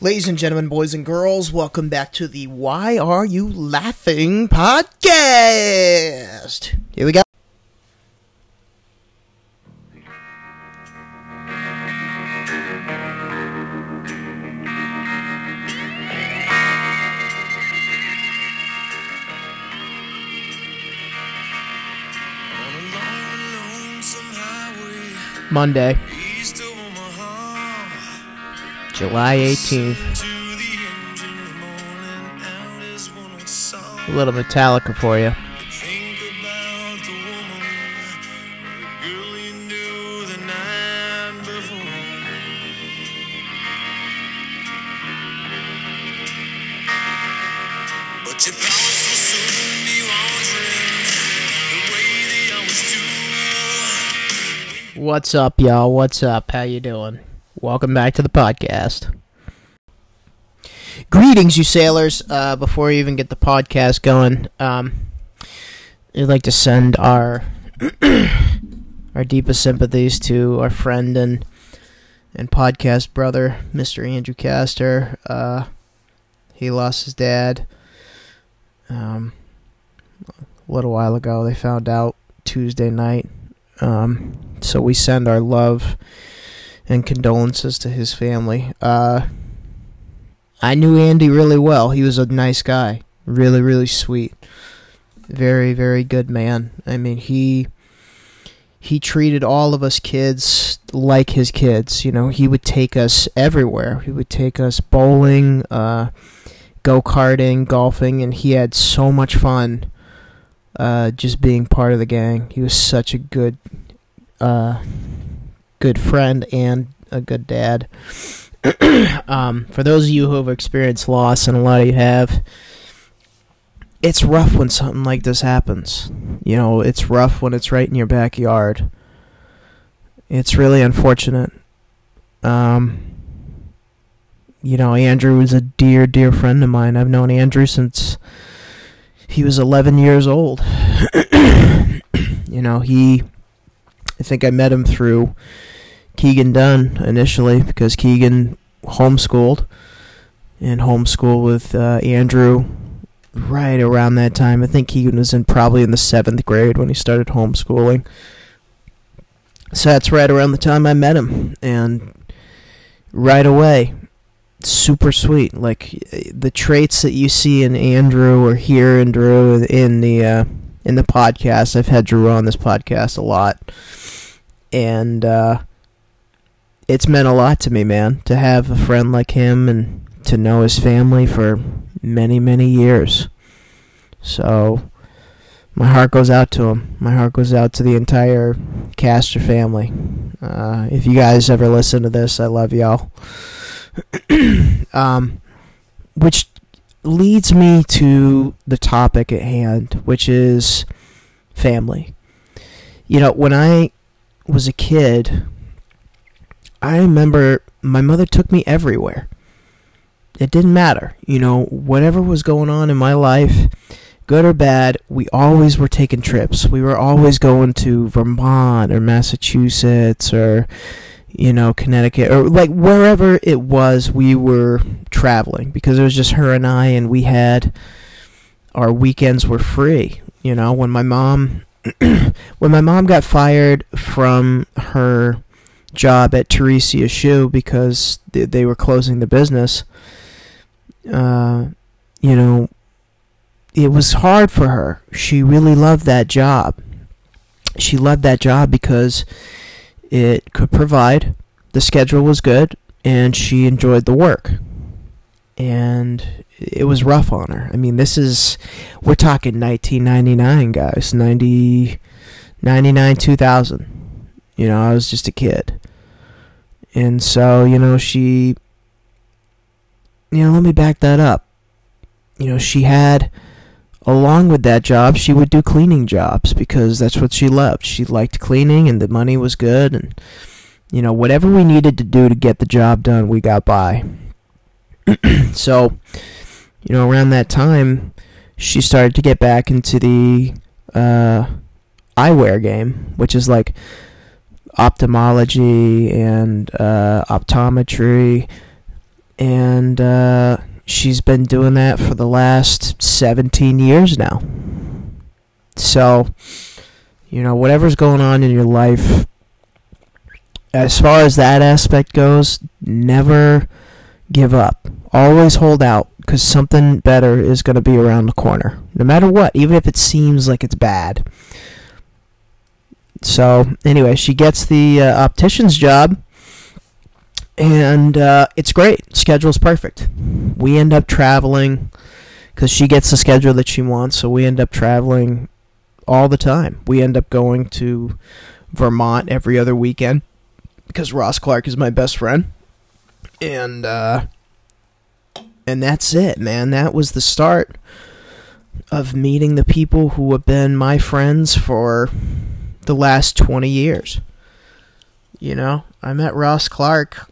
Ladies and gentlemen, boys and girls, welcome back to the Why Are You Laughing podcast. Here we go. Monday, July 18th. A little Metallica for you. But your powers will soon be wandering the way they always do. What's up, y'all? What's up? How you doing? Welcome back to the podcast. Greetings, you sailors. Uh, before you even get the podcast going, um, I'd like to send our our deepest sympathies to our friend and and podcast brother, Mr. Andrew Castor. Uh, he lost his dad um, a little while ago. They found out Tuesday night. Um, so we send our love and condolences to his family. Uh, I knew Andy really well. He was a nice guy, really, really sweet, very, very good man. I mean, he he treated all of us kids like his kids. You know, he would take us everywhere. He would take us bowling, uh, go karting, golfing, and he had so much fun uh, just being part of the gang. He was such a good, uh, good friend and a good dad. um, for those of you who have experienced loss, and a lot of you have, it's rough when something like this happens. You know, it's rough when it's right in your backyard. It's really unfortunate. Um, you know, Andrew is a dear, dear friend of mine. I've known Andrew since he was 11 years old. you know, he, I think I met him through Keegan Dunn initially because Keegan homeschooled and homeschooled with uh, Andrew right around that time. I think Keegan was in probably in the seventh grade when he started homeschooling. So that's right around the time I met him, and right away, super sweet. Like the traits that you see in Andrew or hear in Drew in the uh, in the podcast. I've had Drew on this podcast a lot, and uh, it's meant a lot to me, man, to have a friend like him and to know his family for many, many years. So my heart goes out to him. My heart goes out to the entire Castor family. Uh, if you guys ever listen to this, I love y'all. um, which leads me to the topic at hand, which is family. You know, when I was a kid, I remember my mother took me everywhere. It didn't matter. You know, whatever was going on in my life, good or bad, we always were taking trips. We were always going to Vermont or Massachusetts or, you know, Connecticut or like wherever it was, we were traveling because it was just her and I, and we had our weekends were free. You know, when my mom, when my mom got fired from her job at Teresia Shoe because they, they were closing the business, uh, you know, it was hard for her. She really loved that job. She loved that job because it could provide, the schedule was good, and she enjoyed the work. And it was rough on her. I mean, this is, we're talking 1999, guys. 90, 99, 2000. You know, I was just a kid. And so, you know, she, you know, let me back that up. You know, she had, along with that job, she would do cleaning jobs because that's what she loved. She liked cleaning and the money was good. And, you know, whatever we needed to do to get the job done, we got by. so, you know, around that time, she started to get back into the uh, eyewear game, which is like ophthalmology and uh, optometry, and uh, she's been doing that for the last 17 years now. So, you know, whatever's going on in your life, as far as that aspect goes, never give up. Always hold out because something better is going to be around the corner. No matter what, even if it seems like it's bad. So, anyway, she gets the uh, optician's job and uh, it's great. Schedule's perfect. We end up traveling because she gets the schedule that she wants, so we end up traveling all the time. We end up going to Vermont every other weekend because Ross Clark is my best friend, and uh, and that's it, man. That was the start of meeting the people who have been my friends for the last twenty years. You know, I met Ross Clark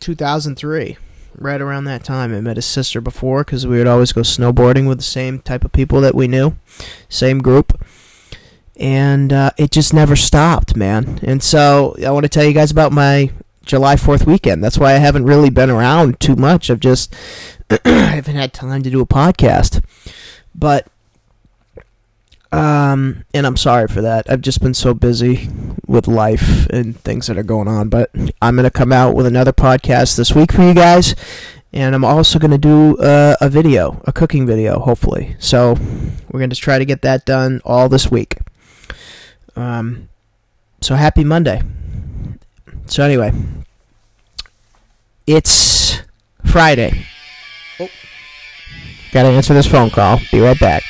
2003, right around that time. I met his sister before because we would always go snowboarding with the same type of people that we knew, same group. And uh, it just never stopped, man. And so I want to tell you guys about my July 4th weekend. That's why I haven't really been around too much. I've just I haven't had time to do a podcast. But um, and I'm sorry for that. I've just been so busy with life and things that are going on. But I'm going to come out with another podcast this week for you guys. And I'm also going to do uh, a video, a cooking video, hopefully. So we're going to try to get that done all this week. Um, so happy Monday. So anyway, it's Friday. Oh. Gotta answer this phone call. Be right back.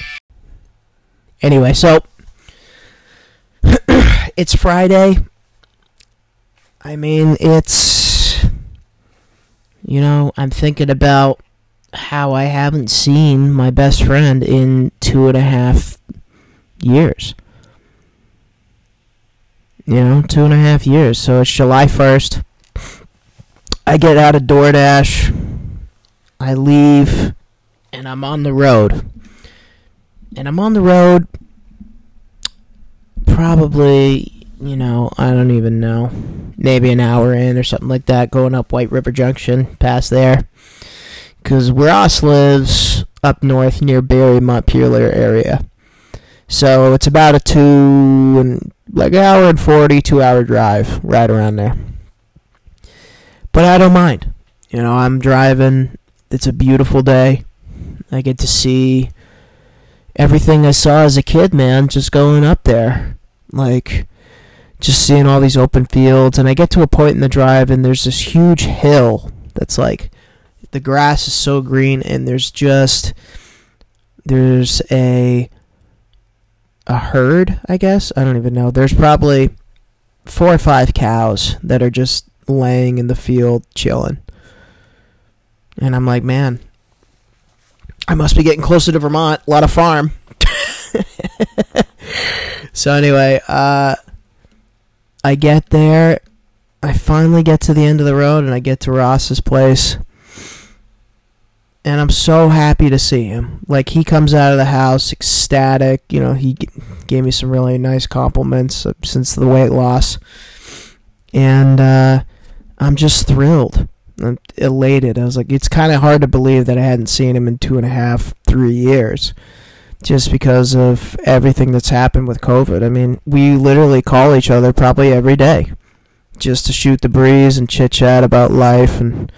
Anyway, so it's Friday. I mean, it's you know, I'm thinking about how I haven't seen my best friend in two and a half years. You know, two and a half years. So it's July 1st. I get out of DoorDash. I leave. And I'm on the road and I'm on the road probably, you know, I don't even know, maybe an hour in or something like that, going up White River Junction, past there. Because Ross lives up north near Barre, Montpelier area. So it's about a two and like an hour and forty, two hour drive, right around there. But I don't mind. You know, I'm driving. It's a beautiful day. I get to see everything I saw as a kid, man, just going up there. Like, just seeing all these open fields. And I get to a point in the drive, and there's this huge hill that's like, the grass is so green, and there's just, there's a, a herd, I guess. I don't even know. There's probably four or five cows that are just laying in the field chilling. And I'm like, man, I must be getting closer to Vermont. A lot of farm. so anyway, uh, I get there. I finally get to the end of the road, and I get to Ross's place. And I'm so happy to see him. Like he comes out of the house ecstatic. You know, he g- gave me some really nice compliments since the weight loss, and uh, I'm just thrilled. I'm elated. I was like, it's kind of hard to believe that I hadn't seen him in two and a half, three years, just because of everything that's happened with COVID. I mean, we literally call each other probably every day, just to shoot the breeze and chit chat about life, and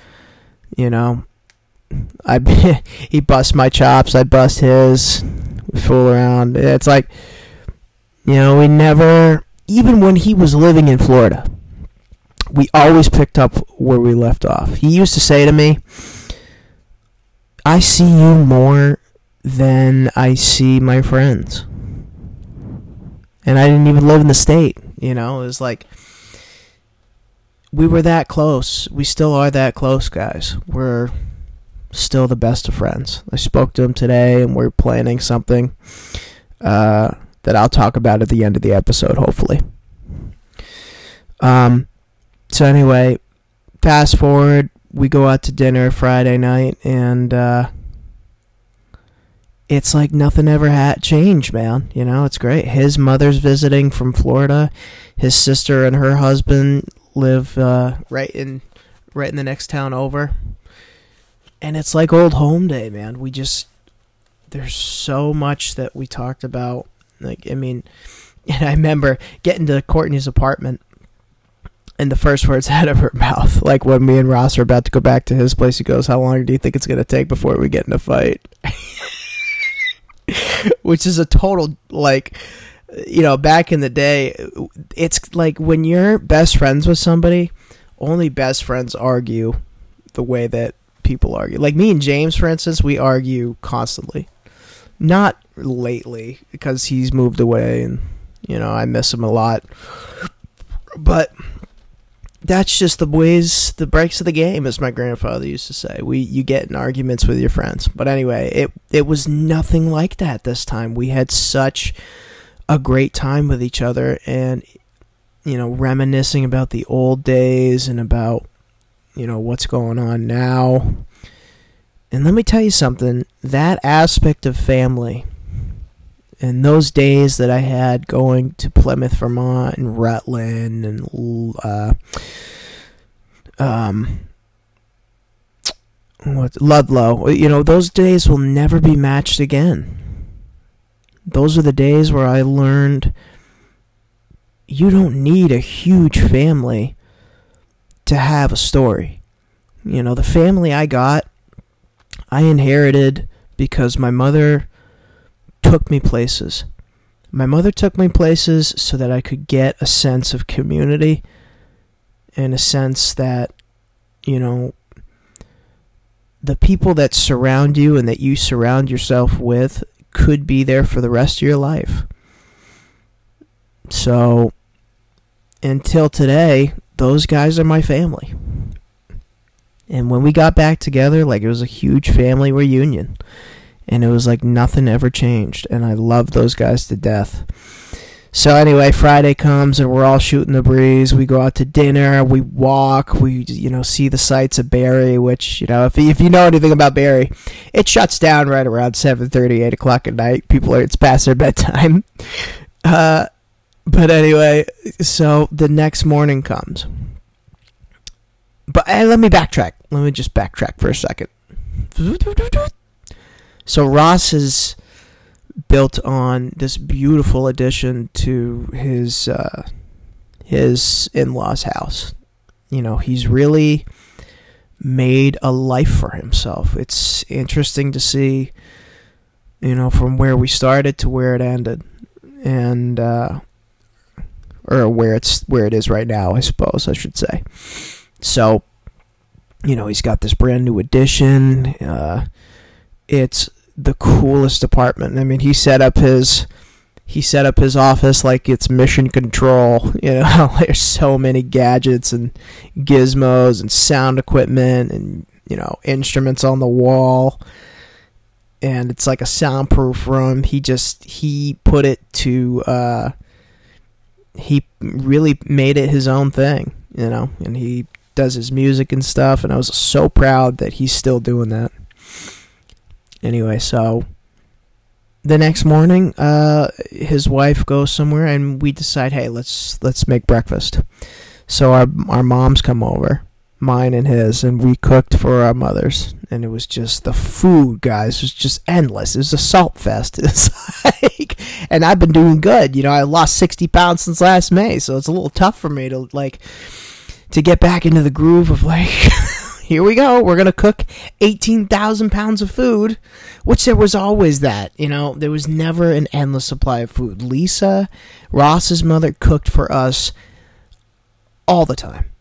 you know, I he busts my chops, I bust his, we fool around. It's like, you know, we never, even when he was living in Florida we always picked up where we left off. He used to say to me, I see you more than I see my friends. And I didn't even live in the state, you know? It was like we were that close. We still are that close, guys. We're still the best of friends. I spoke to him today and we're planning something uh, that I'll talk about at the end of the episode, hopefully. Um, so anyway, fast forward, we go out to dinner Friday night, and uh, it's like nothing ever had changed, man. You know, it's great. His mother's visiting from Florida. His sister and her husband live uh, right in right in the next town over. And it's like old home day, man. We just there's so much that we talked about. Like I mean, and I remember getting to Courtney's apartment and the first words out of her mouth, like when me and Ross are about to go back to his place, he goes, How long do you think it's gonna take before we get in a fight? Which is a total like you know, back in the day, it's like when you're best friends with somebody, only best friends argue the way that people argue. Like me and James, for instance, we argue constantly. Not lately because he's moved away and you know I miss him a lot. But that's just the ways the breaks of the game, as my grandfather used to say. We you get in arguments with your friends. But anyway, it it was nothing like that this time. We had such a great time with each other and you know reminiscing about the old days and about you know what's going on now and let me tell you something that aspect of family and those days that I had going to Plymouth, Vermont, and Rutland, and uh, um, what Ludlow, you know, those days will never be matched again those are the days where I learned you don't need a huge family to have a story. You know, the family I got, I inherited because my mother took me places. My mother took me places so that I could get a sense of community and a sense that, you know, the people that surround you and that you surround yourself with could be there for the rest of your life. So until today, those guys are my family. And when we got back together, like it was a huge family reunion. And it was like nothing ever changed. And I love those guys to death. So anyway, Friday comes and we're all shooting the breeze. We go out to dinner. We walk. We you know see the sights of Barre which you know if if you know anything about Barre it shuts down right around 7:30, 8 o'clock at night. People are it's past their bedtime. Uh, but anyway, so the next morning comes. But hey, let me backtrack. Let me just backtrack for a second. So Ross is built on this beautiful addition to his uh, his in-laws house. You know, he's really made a life for himself. It's interesting to see, you know, from where we started to where it ended, and uh, or where it's where it is right now, I suppose I should say. So, you know, he's got this brand new addition. Uh, it's the coolest apartment. I mean, he set up his he set up his office like it's mission control. You know, there's so many gadgets and gizmos and sound equipment and you know instruments on the wall. And it's like a soundproof room. He just he put it to uh, he really made it his own thing, you know, and he does his music and stuff. And I was so proud that he's still doing that. Anyway, so the next morning, uh, his wife goes somewhere, and we decide, hey, let's let's make breakfast. So our our moms come over, mine and his, and we cooked for our mothers, and it was just the food, guys, was just endless. It was a salt fest. It's like, and I've been doing good. You know, I lost sixty pounds since last May, so it's a little tough for me to like to get back into the groove of like. here we go. We're gonna cook eighteen thousand pounds of food, which there was always that. You know, there was never an endless supply of food. Lisa, Ross's mother, cooked for us all the time,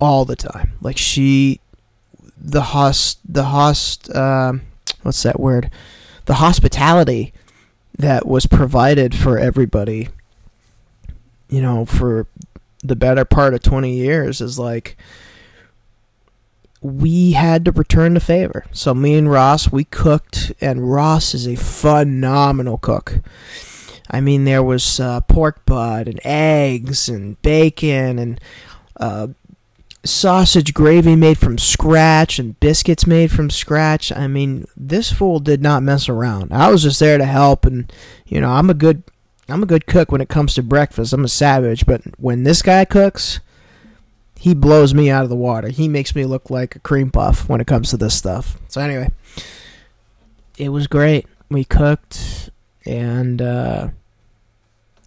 all the time. Like she, the host, the host, um, what's that word? The hospitality that was provided for everybody. You know, for the better part of twenty years is like we had to return the favor. So me and Ross, we cooked, and Ross is a phenomenal cook. I mean, there was uh, pork butt and eggs and bacon and uh, sausage gravy made from scratch and biscuits made from scratch. I mean, this fool did not mess around. I was just there to help, and you know, I'm a good, I'm a good cook when it comes to breakfast. I'm a savage, but when this guy cooks, he blows me out of the water. He makes me look like a cream puff when it comes to this stuff. So anyway, it was great. We cooked and uh,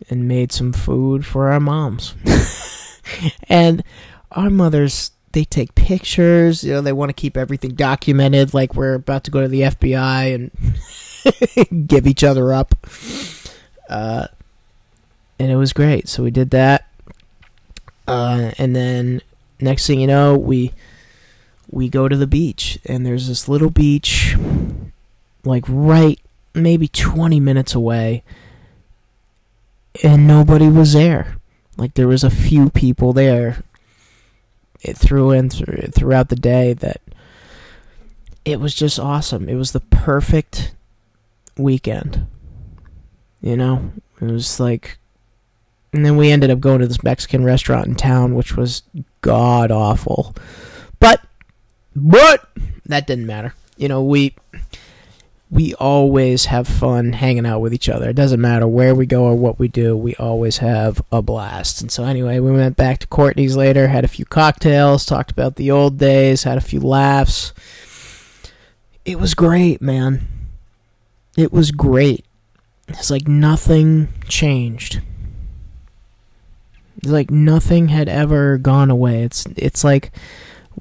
and made some food for our moms. and our mothers they take pictures, you know, they want to keep everything documented like we're about to go to the FBI and give each other up. Uh, and it was great. So we did that. Uh, and then next thing you know, we we go to the beach, and there's this little beach, like right maybe 20 minutes away, and nobody was there. Like there was a few people there. It threw in through, throughout the day that it was just awesome. It was the perfect weekend. You know, it was like and then we ended up going to this Mexican restaurant in town, which was god awful. But, but that didn't matter. You know, we we always have fun hanging out with each other. It doesn't matter where we go or what we do. We always have a blast. And so, anyway, we went back to Courtney's later, had a few cocktails, talked about the old days, had a few laughs. It was great, man. It was great. It's like nothing changed like nothing had ever gone away. It's it's like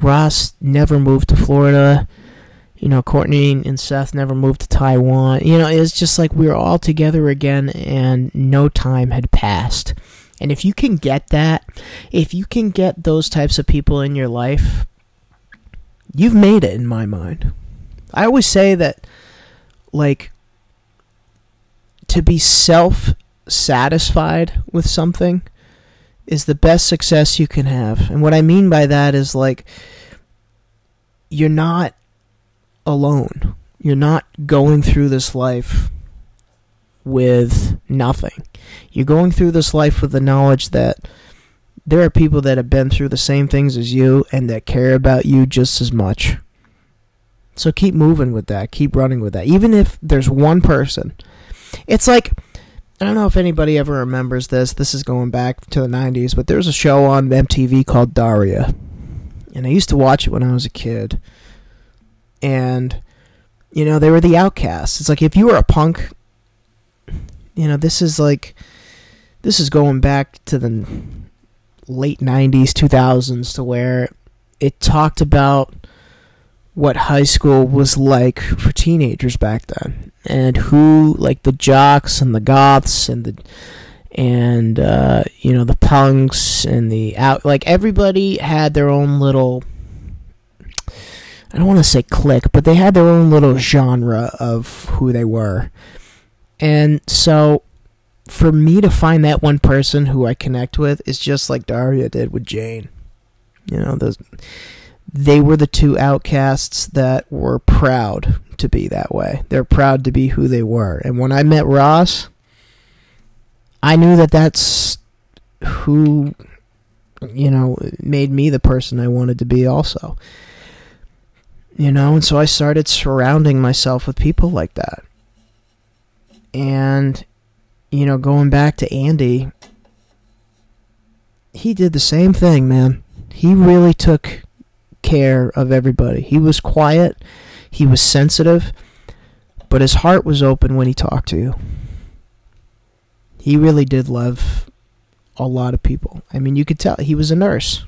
Ross never moved to Florida. You know, Courtney and Seth never moved to Taiwan. You know, it's just like we were all together again and no time had passed. And if you can get that, if you can get those types of people in your life, you've made it in my mind. I always say that like to be self satisfied with something is the best success you can have. And what I mean by that is like you're not alone. You're not going through this life with nothing. You're going through this life with the knowledge that there are people that have been through the same things as you and that care about you just as much. So keep moving with that. Keep running with that. Even if there's one person. It's like I don't know if anybody ever remembers this. This is going back to the 90s, but there was a show on MTV called Daria. And I used to watch it when I was a kid. And, you know, they were the outcasts. It's like if you were a punk, you know, this is like, this is going back to the late 90s, 2000s, to where it talked about what high school was like for teenagers back then and who like the jocks and the goths and the and uh, you know the punks and the out like everybody had their own little I don't want to say clique, but they had their own little genre of who they were. And so for me to find that one person who I connect with is just like Daria did with Jane. You know, those they were the two outcasts that were proud to be that way. They're proud to be who they were. And when I met Ross, I knew that that's who, you know, made me the person I wanted to be also. You know, and so I started surrounding myself with people like that. And, you know, going back to Andy, he did the same thing, man. He really took care of everybody. He was quiet, he was sensitive, but his heart was open when he talked to you. He really did love a lot of people. I mean, you could tell he was a nurse.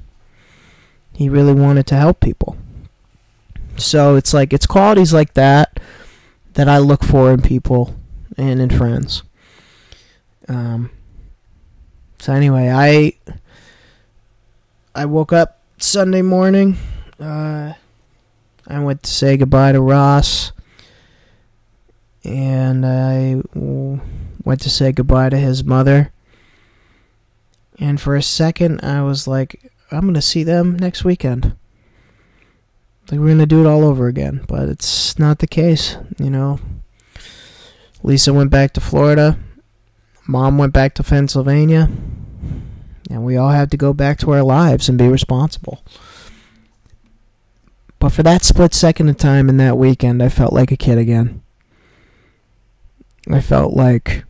He really wanted to help people. So it's like it's qualities like that that I look for in people and in friends. Um, so anyway, I I woke up Sunday morning uh, I went to say goodbye to Ross, and I went to say goodbye to his mother. And for a second, I was like, I'm going to see them next weekend. Like, we're going to do it all over again. But it's not the case, you know. Lisa went back to Florida. Mom went back to Pennsylvania. And we all had to go back to our lives and be responsible. But for that split second of time in that weekend, I felt like a kid again. I felt like,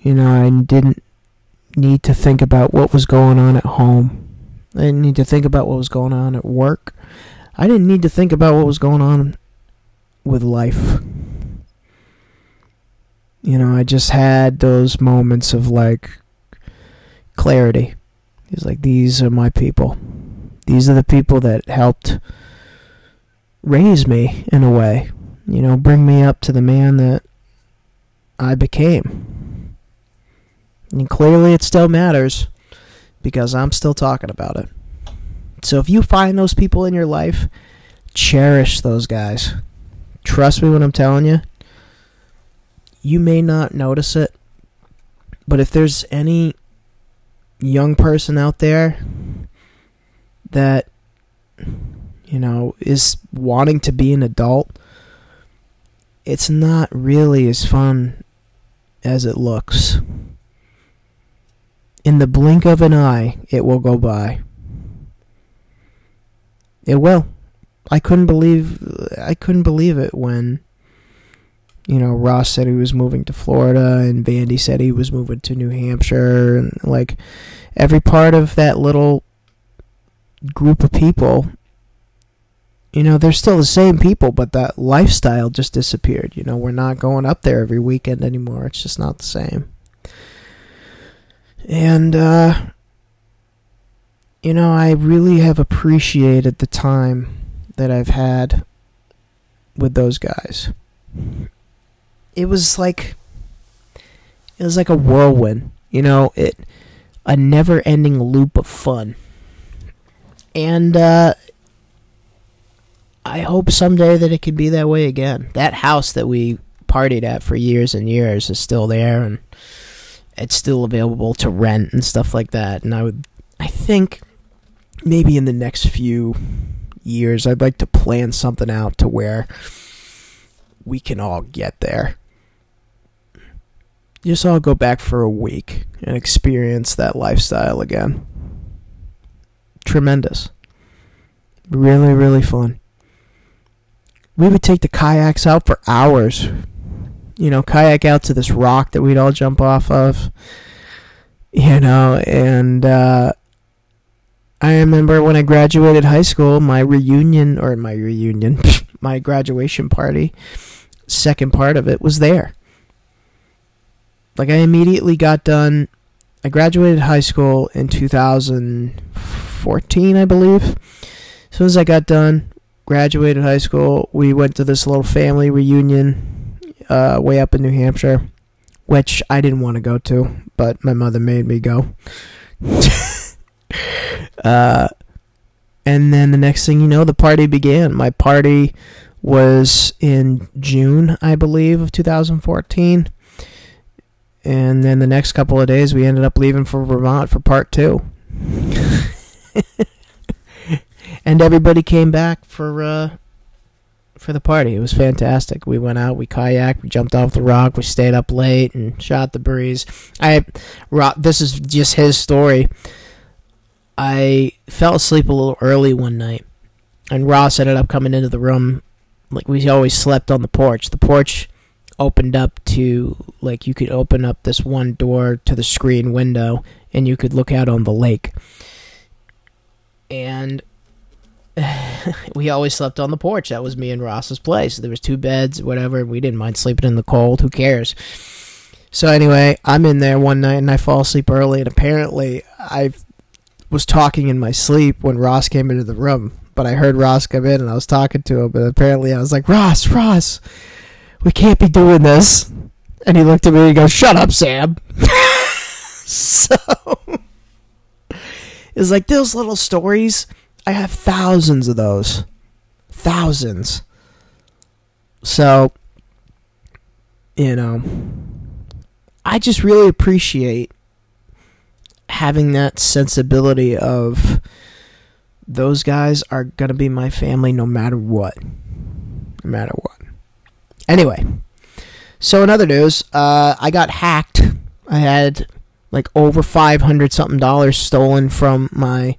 you know, I didn't need to think about what was going on at home. I didn't need to think about what was going on at work. I didn't need to think about what was going on with life. You know, I just had those moments of like clarity. It's like these are my people. These are the people that helped raise me in a way. You know, bring me up to the man that I became. And clearly it still matters because I'm still talking about it. So if you find those people in your life, cherish those guys. Trust me when I'm telling you. You may not notice it, but if there's any young person out there that you know is wanting to be an adult, it's not really as fun as it looks. In the blink of an eye, it will go by. It will. I couldn't believe I couldn't believe it when you know Ross said he was moving to Florida and Vandy said he was moving to New Hampshire and like every part of that little group of people you know they're still the same people but that lifestyle just disappeared you know we're not going up there every weekend anymore it's just not the same and uh you know I really have appreciated the time that I've had with those guys. It was like it was like a whirlwind, you know, it a never-ending loop of fun. And uh I hope someday that it can be that way again. That house that we partied at for years and years is still there and it's still available to rent and stuff like that. And I would I think maybe in the next few years, I'd like to plan something out to where we can all get there. Just all go back for a week and experience that lifestyle again. Tremendous. Really, really fun. We would take the kayaks out for hours. You know, kayak out to this rock that we'd all jump off of. You know, and uh, I remember when I graduated high school, my reunion or my reunion, my graduation party, second part of it was there. Like I immediately got done. I graduated high school in 2014, I believe. As soon as I got done, graduated high school, we went to this little family reunion uh, way up in New Hampshire, which I didn't want to go to, but my mother made me go. Uh, and then the next thing you know, the party began. My party was in June, I believe, of 2014. And then the next couple of days, we ended up leaving for Vermont for part two. and everybody came back for uh, for the party. It was fantastic. We went out, we kayaked, we jumped off the rock, we stayed up late and shot the breeze. I, this is just his story. I fell asleep a little early one night, and Ross ended up coming into the room. Like we always slept on the porch. The porch opened up to like you could open up this one door to the screen window, and you could look out on the lake. And we always slept on the porch. That was me and Ross's place. There was two beds, whatever. We didn't mind sleeping in the cold. Who cares? So anyway, I'm in there one night and I fall asleep early, and apparently I was talking in my sleep when Ross came into the room. But I heard Ross come in and I was talking to him, but apparently I was like, Ross, Ross, we can't be doing this. And he looked at me and he goes, Shut up, Sam. so it's like those little stories. I have thousands of those. Thousands. So, you know, I just really appreciate having that sensibility of those guys are going to be my family no matter what. No matter what. Anyway, so in other news, uh, I got hacked. I had like over 500 something dollars stolen from my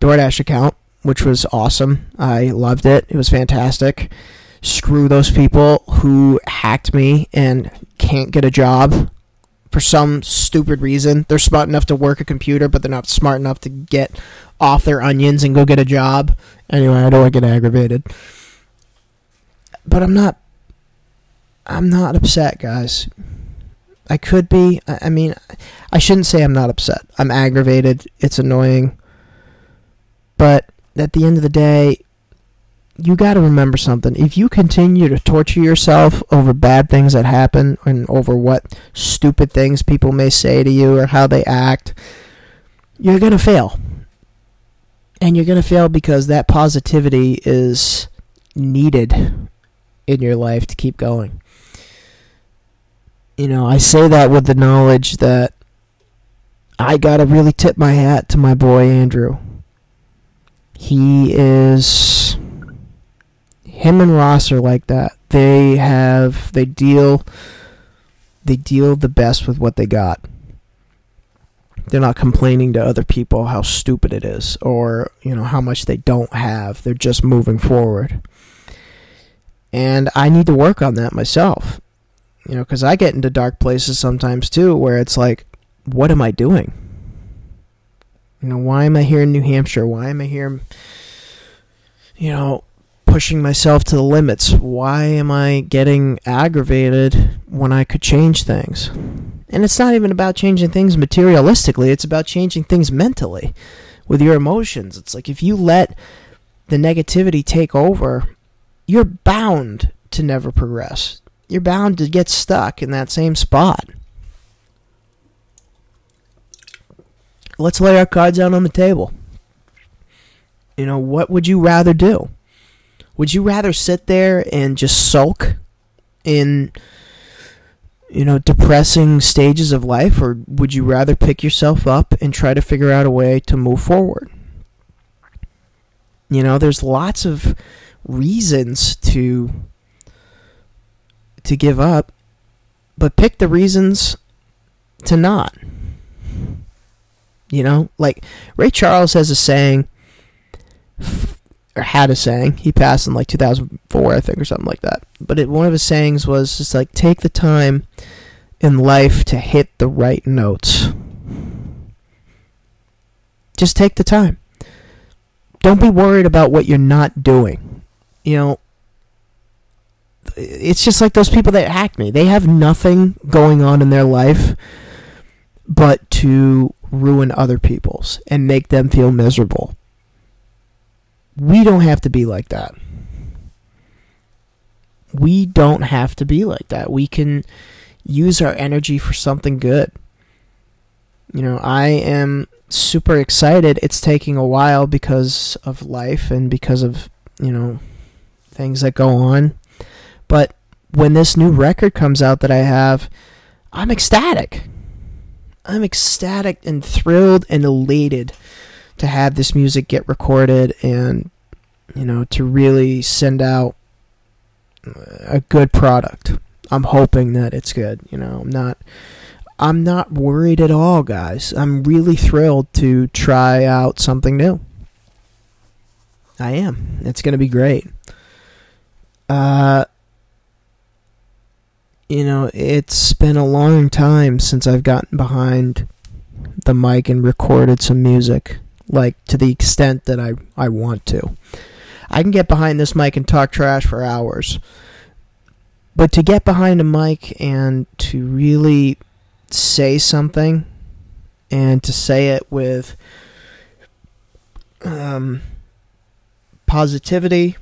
DoorDash account, which was awesome. I loved it. It was fantastic. Screw those people who hacked me and can't get a job for some stupid reason. They're smart enough to work a computer, but they're not smart enough to get off their onions and go get a job. Anyway, I don't want to get aggravated. But I'm not. I'm not upset, guys. I could be. I I mean, I shouldn't say I'm not upset. I'm aggravated. It's annoying. But at the end of the day, you got to remember something. If you continue to torture yourself over bad things that happen and over what stupid things people may say to you or how they act, you're going to fail. And you're going to fail because that positivity is needed in your life to keep going. You know, I say that with the knowledge that I got to really tip my hat to my boy Andrew. He is him and Ross are like that. They have they deal they deal the best with what they got. They're not complaining to other people how stupid it is or, you know, how much they don't have. They're just moving forward. And I need to work on that myself. You know, cuz I get into dark places sometimes too where it's like what am I doing? You know, why am I here in New Hampshire? Why am I here you know, pushing myself to the limits. Why am I getting aggravated when I could change things? And it's not even about changing things materialistically, it's about changing things mentally with your emotions. It's like if you let the negativity take over, you're bound to never progress. You're bound to get stuck in that same spot. Let's lay our cards out on the table. You know, what would you rather do? Would you rather sit there and just sulk in you know depressing stages of life or would you rather pick yourself up and try to figure out a way to move forward? You know, there's lots of reasons to to give up, but pick the reasons to not. You know, like Ray Charles has a saying or had a saying. He passed in like 2004, I think, or something like that. But it, one of his sayings was just like, take the time in life to hit the right notes. Just take the time. Don't be worried about what you're not doing. You know, it's just like those people that hack me. They have nothing going on in their life but to ruin other people's and make them feel miserable. We don't have to be like that. We don't have to be like that. We can use our energy for something good. You know, I am super excited. It's taking a while because of life and because of, you know, things that go on. But when this new record comes out that I have, I'm ecstatic. I'm ecstatic and thrilled and elated to have this music get recorded and you know to really send out a good product. I'm hoping that it's good, you know. I'm not I'm not worried at all, guys. I'm really thrilled to try out something new. I am. It's going to be great. Uh you know, it's been a long time since I've gotten behind the mic and recorded some music, like to the extent that I, I want to. I can get behind this mic and talk trash for hours. But to get behind a mic and to really say something and to say it with um, positivity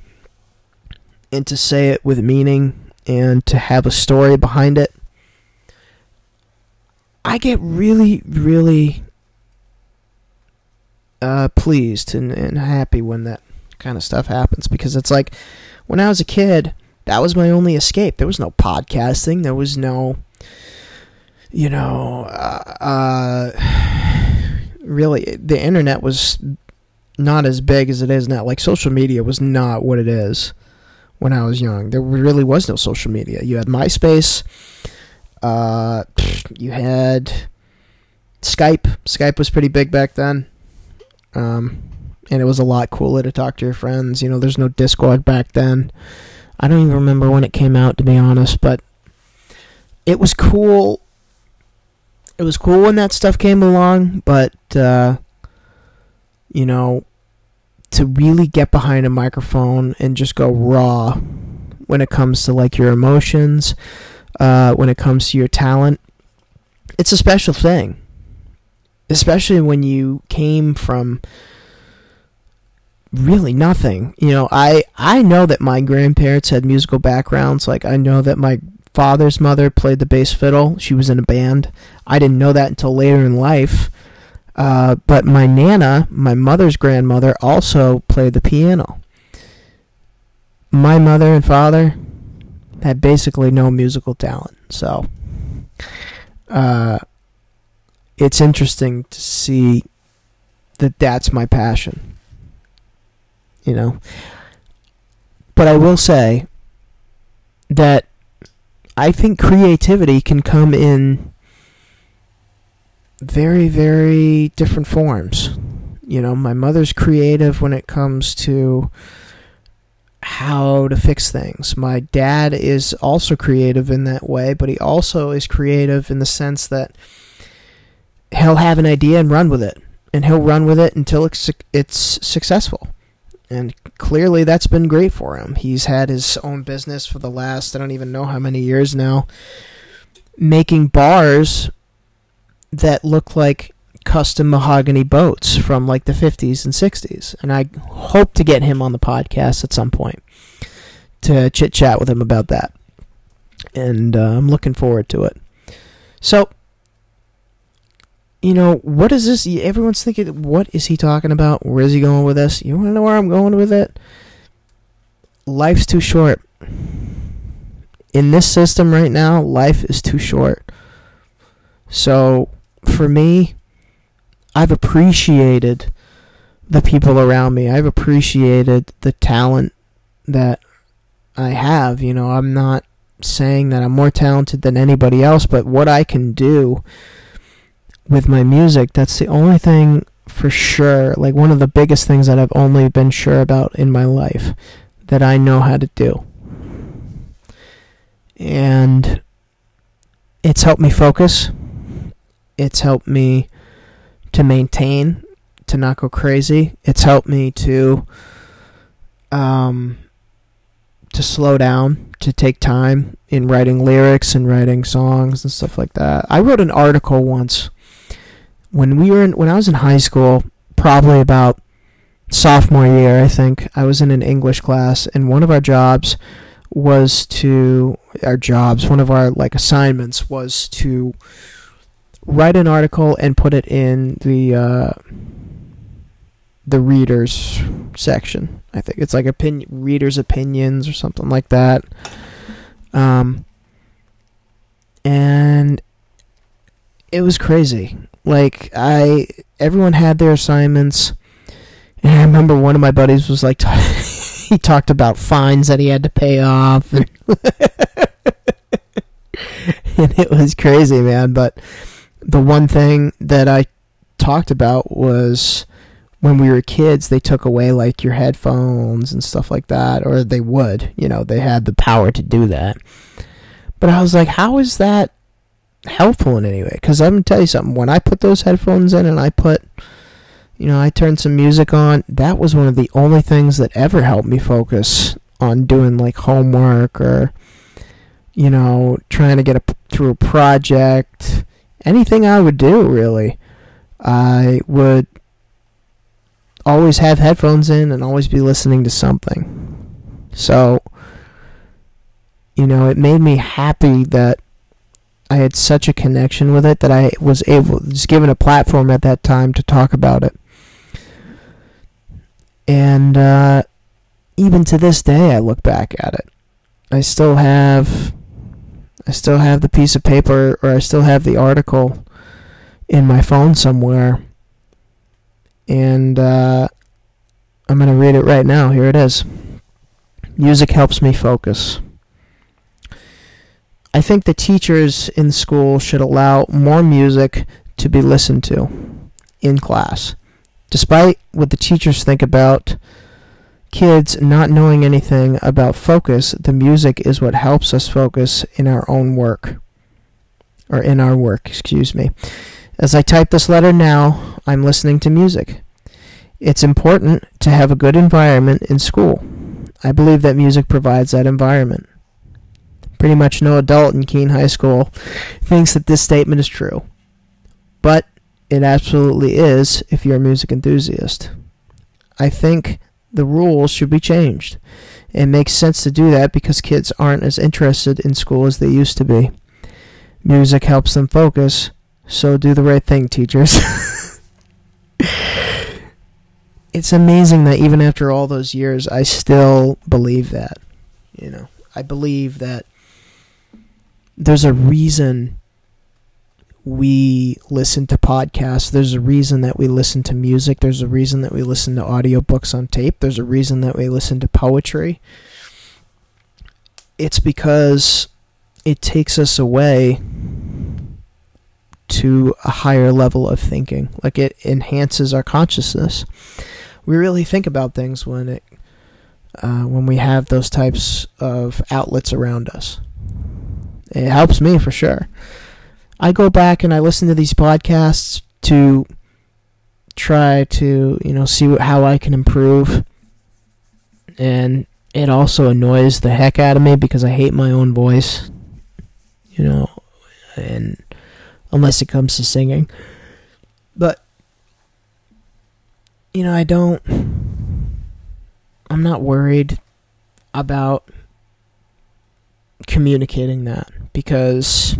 and to say it with meaning and to have a story behind it. I get really, really uh, pleased and, and happy when that kind of stuff happens because it's like when I was a kid, that was my only escape. There was no podcasting, there was no, you know, uh, uh, really, the internet was not as big as it is now. Like social media was not what it is when I was young. There really was no social media. You had MySpace. Uh, you had Skype. Skype was pretty big back then. Um, and it was a lot cooler to talk to your friends. You know, there's no Discord back then. I don't even remember when it came out, to be honest, but it was cool it was cool when that stuff came along, but uh, you know, to really get behind a microphone and just go raw when it comes to like your emotions, uh, when it comes to your talent, it's a special thing. Especially when you came from really nothing. You know, I I know that my grandparents had musical backgrounds. Like I know that my father's mother played the bass fiddle. She was in a band. I didn't know that until later in life. Uh, but my nana, my mother's grandmother, also played the piano. My mother and father had basically no musical talent, so uh, it's interesting to see that that's my passion. You know, but I will say that I think creativity can come in very, very different forms. You know, my mother's creative when it comes to how to fix things. My dad is also creative in that way, but he also is creative in the sense that he'll have an idea and run with it, and he'll run with it until it's it's successful. And clearly that's been great for him. He's had his own business for the last I don't even know how many years now making bars that look like custom mahogany boats from like the 50s and 60s. And I hope to get him on the podcast at some point to chit chat with him about that. And uh, I'm looking forward to it. So, you know, what is this? Everyone's thinking, what is he talking about? Where is he going with this? You want to know where I'm going with it? Life's too short. In this system right now, life is too short. So, for me, I've appreciated the people around me. I've appreciated the talent that I have. You know, I'm not saying that I'm more talented than anybody else, but what I can do with my music, that's the only thing for sure, like one of the biggest things that I've only been sure about in my life that I know how to do. And it's helped me focus. It's helped me to maintain, to not go crazy. It's helped me to um to slow down, to take time in writing lyrics and writing songs and stuff like that. I wrote an article once when we were in, when I was in high school, probably about sophomore year, I think. I was in an English class and one of our jobs was to our jobs, one of our like assignments was to write an article and put it in the uh, the readers section. I think it's like opinion readers opinions or something like that. Um, and it was crazy. Like I, everyone had their assignments, and I remember one of my buddies was like, he talked about fines that he had to pay off, and, and it was crazy, man. But the one thing that I talked about was when we were kids, they took away like your headphones and stuff like that, or they would, you know, they had the power to do that. But I was like, how is that helpful in any way? Because I'm gonna tell you something. When I put those headphones in and I put, you know, I turned some music on, that was one of the only things that ever helped me focus on doing like homework or, you know, trying to get a, through a project anything I would do really, I would always have headphones in and always be listening to something. So, you know, it made me happy that I had such a connection with it that I was able, just given a platform at that time to talk about it. And uh, even to this day, I look back at it. I still have I still have the piece of paper or I still have the article in my phone somewhere. And uh, I'm going to read it right now. Here it is. Music helps me focus. I think the teachers in school should allow more music to be listened to in class. Despite what the teachers think about kids not knowing anything about focus, the music is what helps us focus in our own work. or in our work, excuse me. As I type this letter now, I'm listening to music. It's important to have a good environment in school. I believe that music provides that environment. Pretty much no adult in Keene High School thinks that this statement is true. But it absolutely is if you're a music enthusiast. I think the rules should be changed. It makes sense to do that because kids aren't as interested in school as they used to be. Music helps them focus, so do the right thing, teachers. it's amazing that even after all those years, I still believe that. You know, I believe that there's a reason we listen to podcasts. There's a reason that we listen to music. There's a reason that we listen to audiobooks on tape. There's a reason that we listen to poetry. It's because it takes us away to a higher level of thinking. Like it enhances our consciousness. We really think about things when it uh, when we have those types of outlets around us. It helps me for sure. I go back and I listen to these podcasts to try to, you know, see how I can improve. And it also annoys the heck out of me because I hate my own voice. You know, and unless it comes to singing. But you know, I don't I'm not worried about communicating that because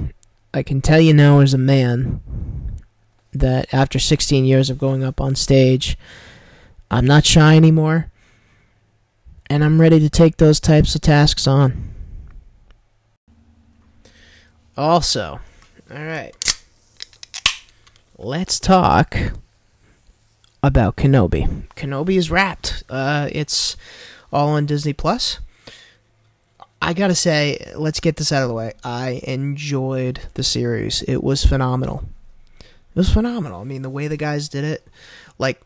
I can tell you now as a man that after 16 years of going up on stage, I'm not shy anymore and I'm ready to take those types of tasks on. Also, all right. Let's talk about Kenobi. Kenobi is wrapped. Uh, it's all on Disney Plus. I gotta say, let's get this out of the way. I enjoyed the series. It was phenomenal. It was phenomenal. I mean, the way the guys did it, like,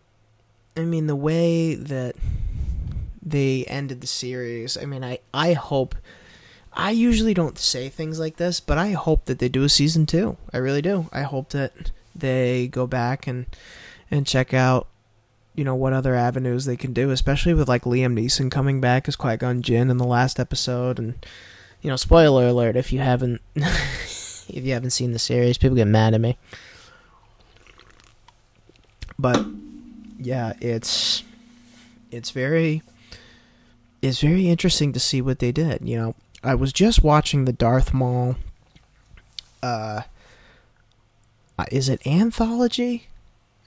I mean, the way that they ended the series. I mean, I I hope. I usually don't say things like this, but I hope that they do a season two. I really do. I hope that they go back and and check out you know what other avenues they can do, especially with like Liam Neeson coming back as Qui Gon Jinn in the last episode, and you know, spoiler alert if you haven't if you haven't seen the series, people get mad at me. But yeah, it's it's very it's very interesting to see what they did. You know, I was just watching the Darth Maul. Uh, is it anthology?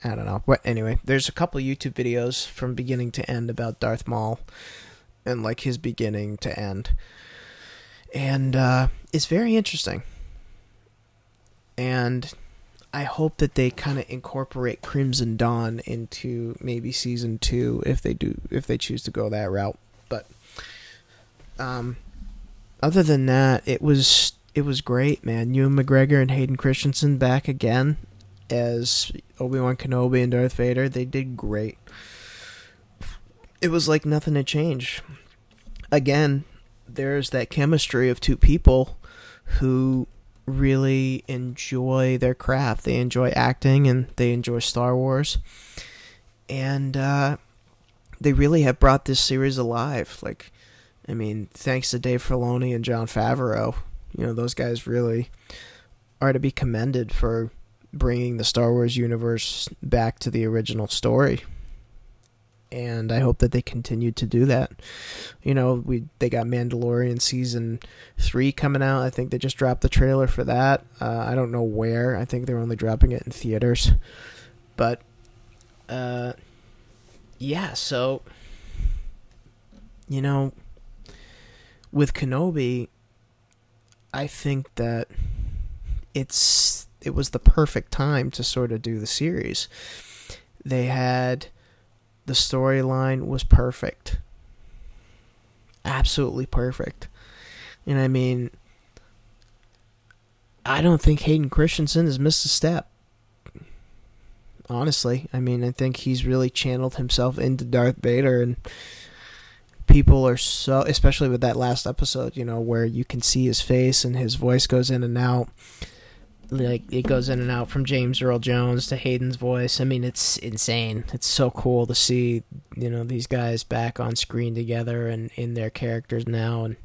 I don't know. But anyway, there's a couple YouTube videos from beginning to end about Darth Maul and like his beginning to end. And uh, it's very interesting. And I hope that they kind of incorporate Crimson Dawn into maybe season 2 if they do if they choose to go that route. But um other than that, it was it was great, man. Ewan McGregor and Hayden Christensen back again as Obi Wan Kenobi and Darth Vader, they did great. It was like nothing had changed. Again, there's that chemistry of two people who really enjoy their craft. They enjoy acting and they enjoy Star Wars. And uh, they really have brought this series alive. Like, I mean, thanks to Dave Filoni and Jon Favreau, you know, those guys really are to be commended for bringing the Star Wars universe back to the original story. And I hope that they continue to do that. You know, we they got Mandalorian season three coming out. I think they just dropped the trailer for that. Uh, I don't know where. I think they're only dropping it in theaters. But, uh, yeah. So, you know, with Kenobi, I think that it's it was the perfect time to sort of do the series. They had the storyline was perfect. Absolutely perfect. And I mean I don't think Hayden Christensen has missed a step. Honestly, I mean, I think he's really channeled himself into Darth Vader and people are so especially with that last episode, you know, where you can see his face and his voice goes in and out like it goes in and out from James Earl Jones to Hayden's voice. I mean, it's insane. It's so cool to see you know these guys back on screen together and in their characters now, and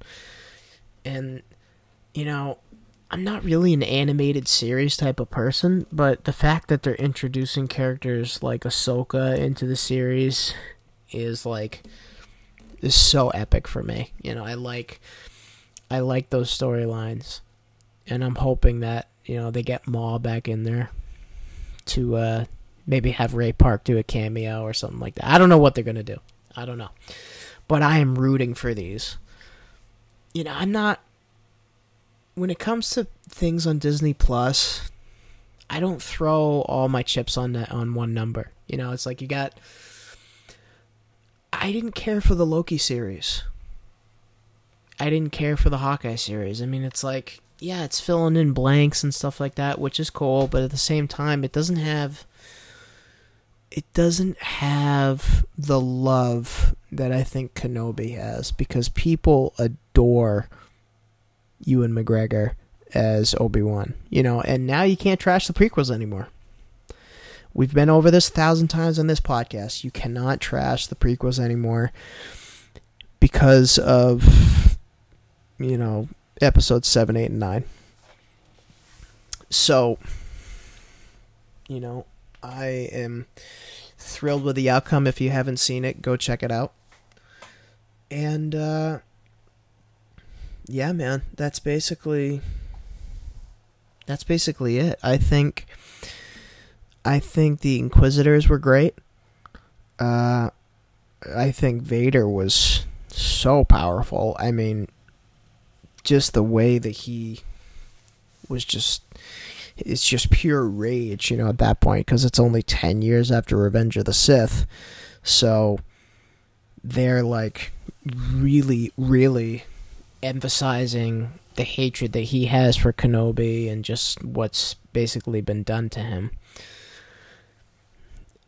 and you know. I'm not really an animated series type of person, but the fact that they're introducing characters like Ahsoka into the series is like is so epic for me. You know, I like I like those storylines, and I'm hoping that you know they get Maul back in there to uh, maybe have Ray Park do a cameo or something like that. I don't know what they're gonna do. I don't know, but I am rooting for these. You know, I'm not. When it comes to things on Disney Plus, I don't throw all my chips on that on one number. You know, it's like you got. I didn't care for the Loki series. I didn't care for the Hawkeye series. I mean, it's like, yeah, it's filling in blanks and stuff like that, which is cool, but at the same time, it doesn't have it doesn't have the love that I think Kenobi has because people adore Ewan McGregor as Obi-Wan, you know, and now you can't trash the prequels anymore. We've been over this a thousand times on this podcast. You cannot trash the prequels anymore because of you know, episodes 7, 8, and 9. So, you know, I am thrilled with the outcome. If you haven't seen it, go check it out. And, uh, yeah, man, that's basically. That's basically it. I think. I think the Inquisitors were great. Uh, I think Vader was so powerful. I mean, just the way that he was just it's just pure rage, you know, at that point because it's only 10 years after Revenge of the Sith. So they're like really really emphasizing the hatred that he has for Kenobi and just what's basically been done to him.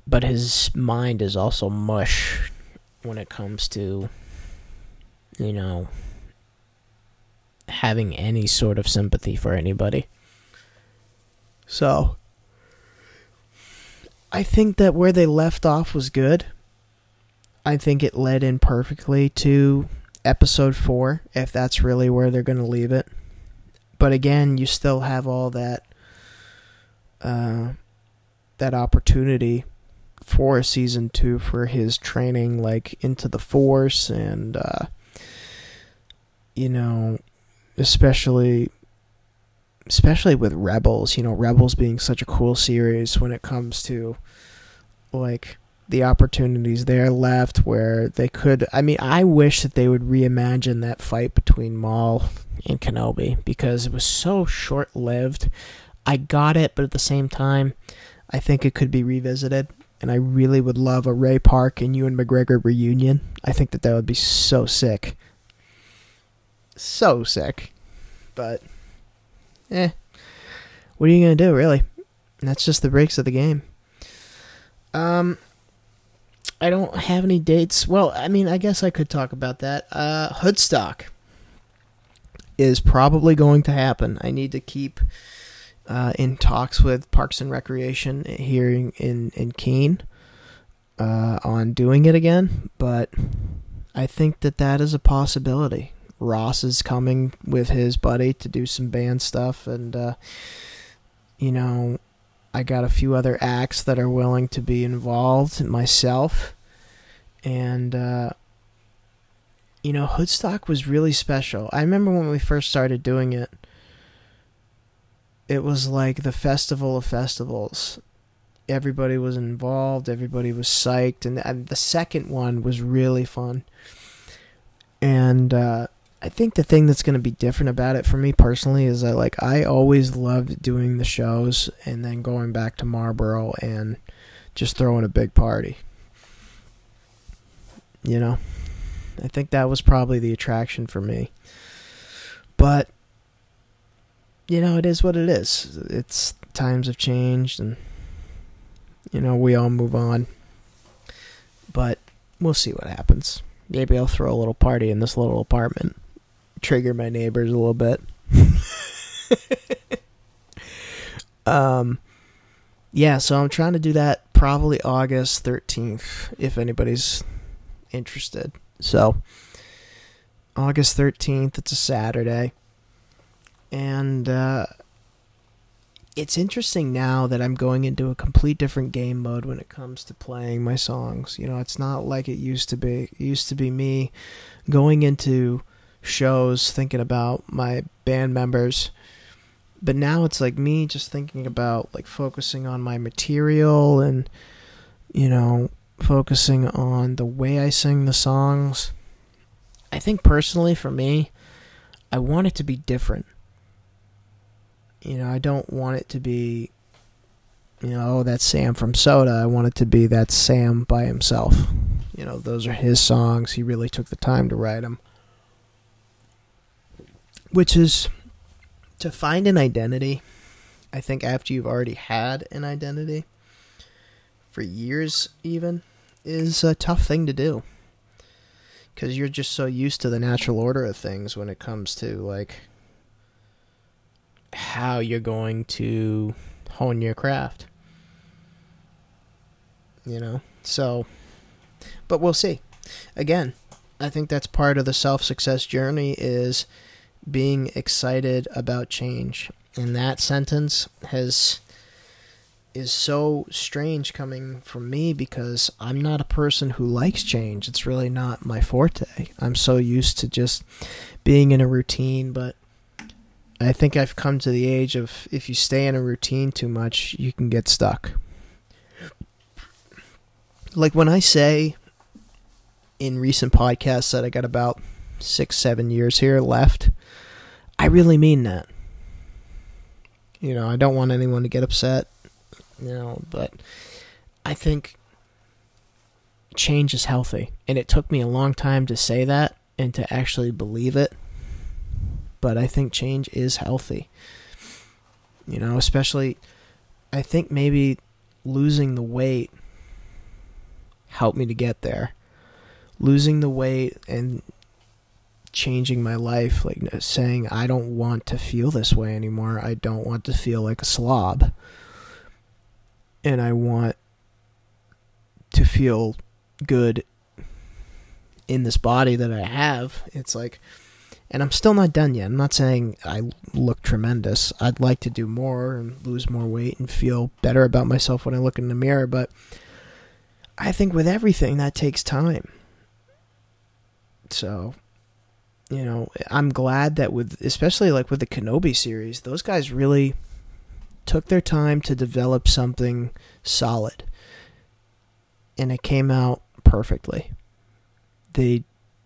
But his mind is also mush when it comes to you know having any sort of sympathy for anybody. So, I think that where they left off was good. I think it led in perfectly to episode 4 if that's really where they're going to leave it. But again, you still have all that uh that opportunity for season 2 for his training like into the force and uh you know especially especially with Rebels, you know, Rebels being such a cool series when it comes to like the opportunities there left where they could I mean, I wish that they would reimagine that fight between Maul and Kenobi because it was so short-lived. I got it, but at the same time, I think it could be revisited and I really would love a Ray Park and Ewan McGregor reunion. I think that that would be so sick so sick. But, eh. What are you going to do, really? That's just the breaks of the game. Um, I don't have any dates. Well, I mean, I guess I could talk about that. Uh, Hoodstock is probably going to happen. I need to keep uh, in talks with Parks and Recreation here in in, in Keene uh, on doing it again, but I think that that is a possibility. Ross is coming with his buddy to do some band stuff, and uh, you know, I got a few other acts that are willing to be involved myself, and uh, you know, Hoodstock was really special. I remember when we first started doing it. It was like the festival of festivals. Everybody was involved. Everybody was psyched, and, the second one was really fun. And uh, I think the thing that's going to be different about it for me personally is that like I always loved doing the shows and then going back to Marlboro and just throwing a big party. You know, I think that was probably the attraction for me. But you know, it is what it is. It's times have changed and you know, we all move on. But we'll see what happens. Maybe I'll throw a little party in this little apartment trigger my neighbors a little bit. Um, yeah, so I'm trying to do that probably August 13th, if anybody's interested. So, August 13th, it's a Saturday. And, uh, it's interesting now that I'm going into a complete different game mode when it comes to playing my songs. You know, it's not like it used to be. It used to be me going into shows thinking about my band members. But now it's like me just thinking about like focusing on my material and you know, focusing on the way I sing the songs. I think personally for me, I want it to be different. You know, I don't want it to be, you know, oh, that's Sam from Soda. I want it to be that Sam by himself. You know, those are his songs. He really took the time to write them. Which is to find an identity. I think after you've already had an identity for years, even, is a tough thing to do. Because you're just so used to the natural order of things when it comes to, like, how you're going to hone your craft. You know? So, but we'll see. Again, I think that's part of the self success journey is being excited about change. And that sentence has is so strange coming from me because I'm not a person who likes change. It's really not my forte. I'm so used to just being in a routine, but I think I've come to the age of if you stay in a routine too much, you can get stuck. Like when I say in recent podcasts that I got about six, seven years here left, I really mean that. You know, I don't want anyone to get upset, you know, but I think change is healthy. And it took me a long time to say that and to actually believe it but I think change is healthy. You know, especially I think maybe losing the weight helped me to get there. Losing the weight and changing my life, like saying, I don't want to feel this way anymore. I don't want to feel like a slob. And I want to feel good in this body that I have. It's like, and I'm still not done yet. I'm not saying I look tremendous. I'd like to do more and lose more weight and feel better about myself when I look in the mirror, but I think with everything that takes time. So, you know, I'm glad that with especially like with the Kenobi series, those guys really took their time to develop something solid. And it came out perfectly. They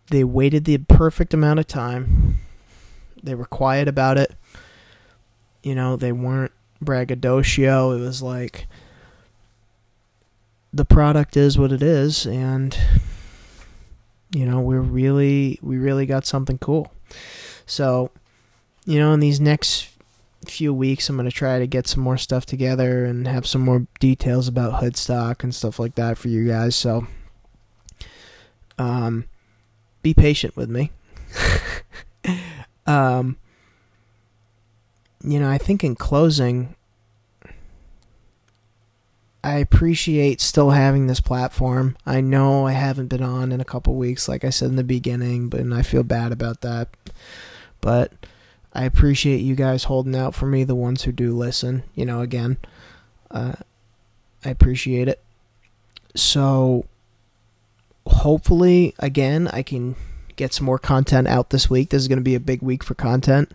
they waited the perfect amount of time. They were quiet about it. You know, they weren't braggadocio. It was like the product is what it is and you know, we're really we really got something cool. So, you know, in these next few weeks I'm going to try to get some more stuff together and have some more details about Hoodstock and stuff like that for you guys. So, um be patient with me. um, you know, I think in closing, I appreciate still having this platform. I know I haven't been on in a couple weeks, like I said in the beginning, but and I feel bad about that. But I appreciate you guys holding out for me, the ones who do listen. You know, again, uh, I appreciate it. So, hopefully, again, I can get some more content out this week. This is going to be a big week for content.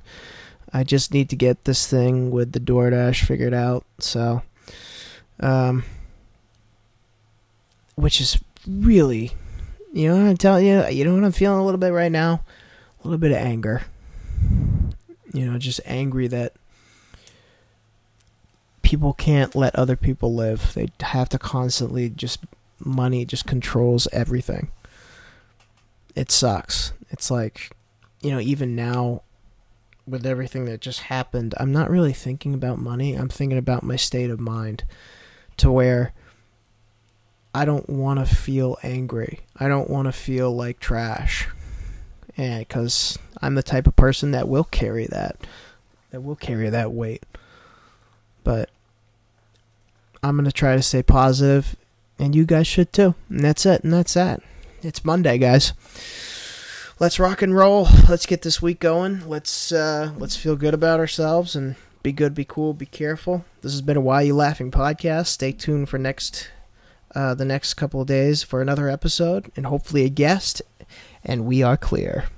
I just need to get this thing with the DoorDash figured out. So, um, which is really, you know, I'm telling you, you know what I'm feeling a little bit right now, a little bit of anger. You know, just angry that people can't let other people live. They have to constantly just money just controls everything. It sucks. It's like, you know, even now with everything that just happened, I'm not really thinking about money. I'm thinking about my state of mind to where I don't want to feel angry. I don't want to feel like trash. And because I'm the type of person that will carry that, that will carry that weight. But I'm gonna try to stay positive, and you guys should too. And that's it. And that's that. It's Monday, guys. Let's rock and roll. Let's get this week going. Let's uh, let's feel good about ourselves and be good, be cool, be careful. This has been a Why You Laughing podcast. Stay tuned for next uh, the next couple of days for another episode and hopefully a guest. And we are clear.